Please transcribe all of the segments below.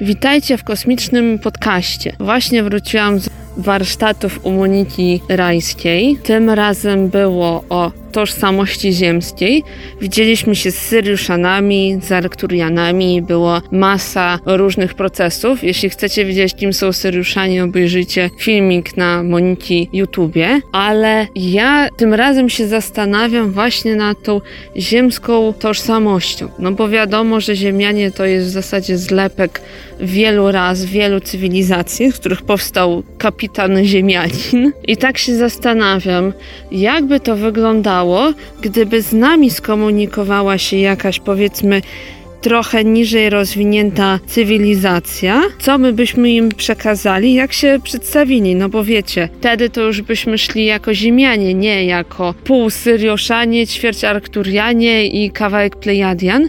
Witajcie w kosmicznym podcaście. Właśnie wróciłam z warsztatów u Moniki Rajskiej. Tym razem było o tożsamości ziemskiej. Widzieliśmy się z Syriuszanami, z Arkturianami, było masa różnych procesów. Jeśli chcecie wiedzieć, kim są Syriuszanie, obejrzyjcie filmik na Moniki YouTubie. Ale ja tym razem się zastanawiam właśnie nad tą ziemską tożsamością. No bo wiadomo, że Ziemianie to jest w zasadzie zlepek wielu raz, wielu cywilizacji, z których powstał kapitan Ziemianin. I tak się zastanawiam, jakby to wyglądało, gdyby z nami skomunikowała się jakaś, powiedzmy, trochę niżej rozwinięta cywilizacja, co my byśmy im przekazali, jak się przedstawili, no bo wiecie, wtedy to już byśmy szli jako Ziemianie, nie jako pół Syrioszanie, ćwierć Arkturianie i kawałek Plejadian,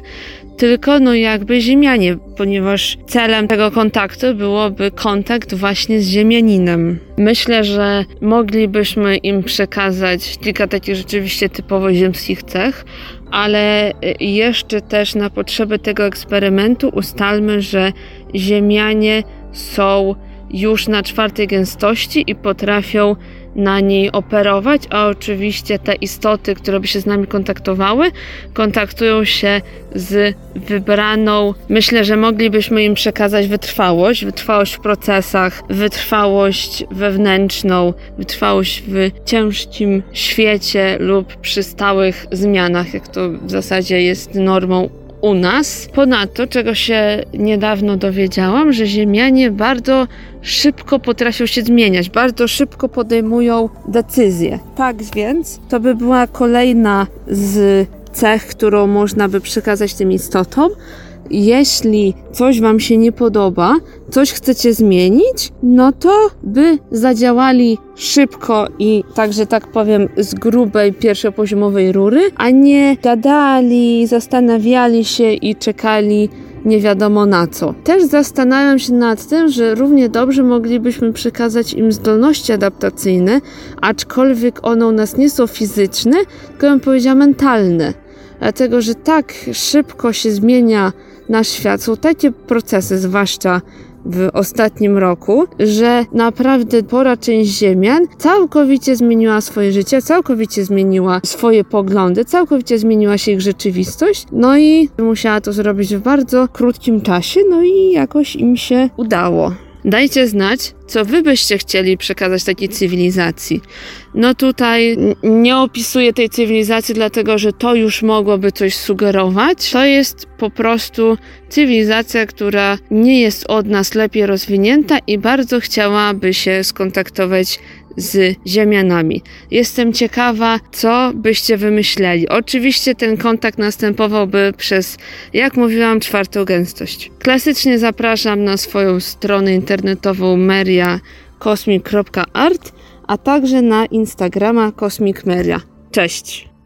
tylko no jakby Ziemianie, ponieważ celem tego kontaktu byłoby kontakt właśnie z Ziemianinem. Myślę, że moglibyśmy im przekazać kilka takich rzeczywiście typowo ziemskich cech, ale jeszcze też na potrzeby tego eksperymentu ustalmy, że Ziemianie są już na czwartej gęstości i potrafią na niej operować, a oczywiście te istoty, które by się z nami kontaktowały, kontaktują się z wybraną. Myślę, że moglibyśmy im przekazać wytrwałość, wytrwałość w procesach, wytrwałość wewnętrzną, wytrwałość w ciężkim świecie lub przy stałych zmianach, jak to w zasadzie jest normą u nas. Ponadto, czego się niedawno dowiedziałam, że Ziemianie bardzo szybko potrafią się zmieniać, bardzo szybko podejmują decyzje. Tak więc to by była kolejna z cech, którą można by przekazać tym istotom, jeśli coś Wam się nie podoba, coś chcecie zmienić, no to by zadziałali szybko i także tak powiem z grubej pierwszopoziomowej rury, a nie gadali, zastanawiali się i czekali nie wiadomo na co. Też zastanawiam się nad tym, że równie dobrze moglibyśmy przekazać im zdolności adaptacyjne, aczkolwiek one u nas nie są fizyczne, tylko bym powiedziała mentalne. Dlatego, że tak szybko się zmienia nasz świat. Są takie procesy, zwłaszcza w ostatnim roku, że naprawdę pora część Ziemian całkowicie zmieniła swoje życie, całkowicie zmieniła swoje poglądy, całkowicie zmieniła się ich rzeczywistość, no i musiała to zrobić w bardzo krótkim czasie, no i jakoś im się udało. Dajcie znać, co wy byście chcieli przekazać takiej cywilizacji. No tutaj nie opisuję tej cywilizacji, dlatego że to już mogłoby coś sugerować. To jest po prostu cywilizacja, która nie jest od nas lepiej rozwinięta i bardzo chciałaby się skontaktować z Ziemianami. Jestem ciekawa, co byście wymyśleli. Oczywiście ten kontakt następowałby przez, jak mówiłam, czwartą gęstość. Klasycznie zapraszam na swoją stronę internetową meriacosmic.art, a także na Instagrama Cosmic Meria. Cześć!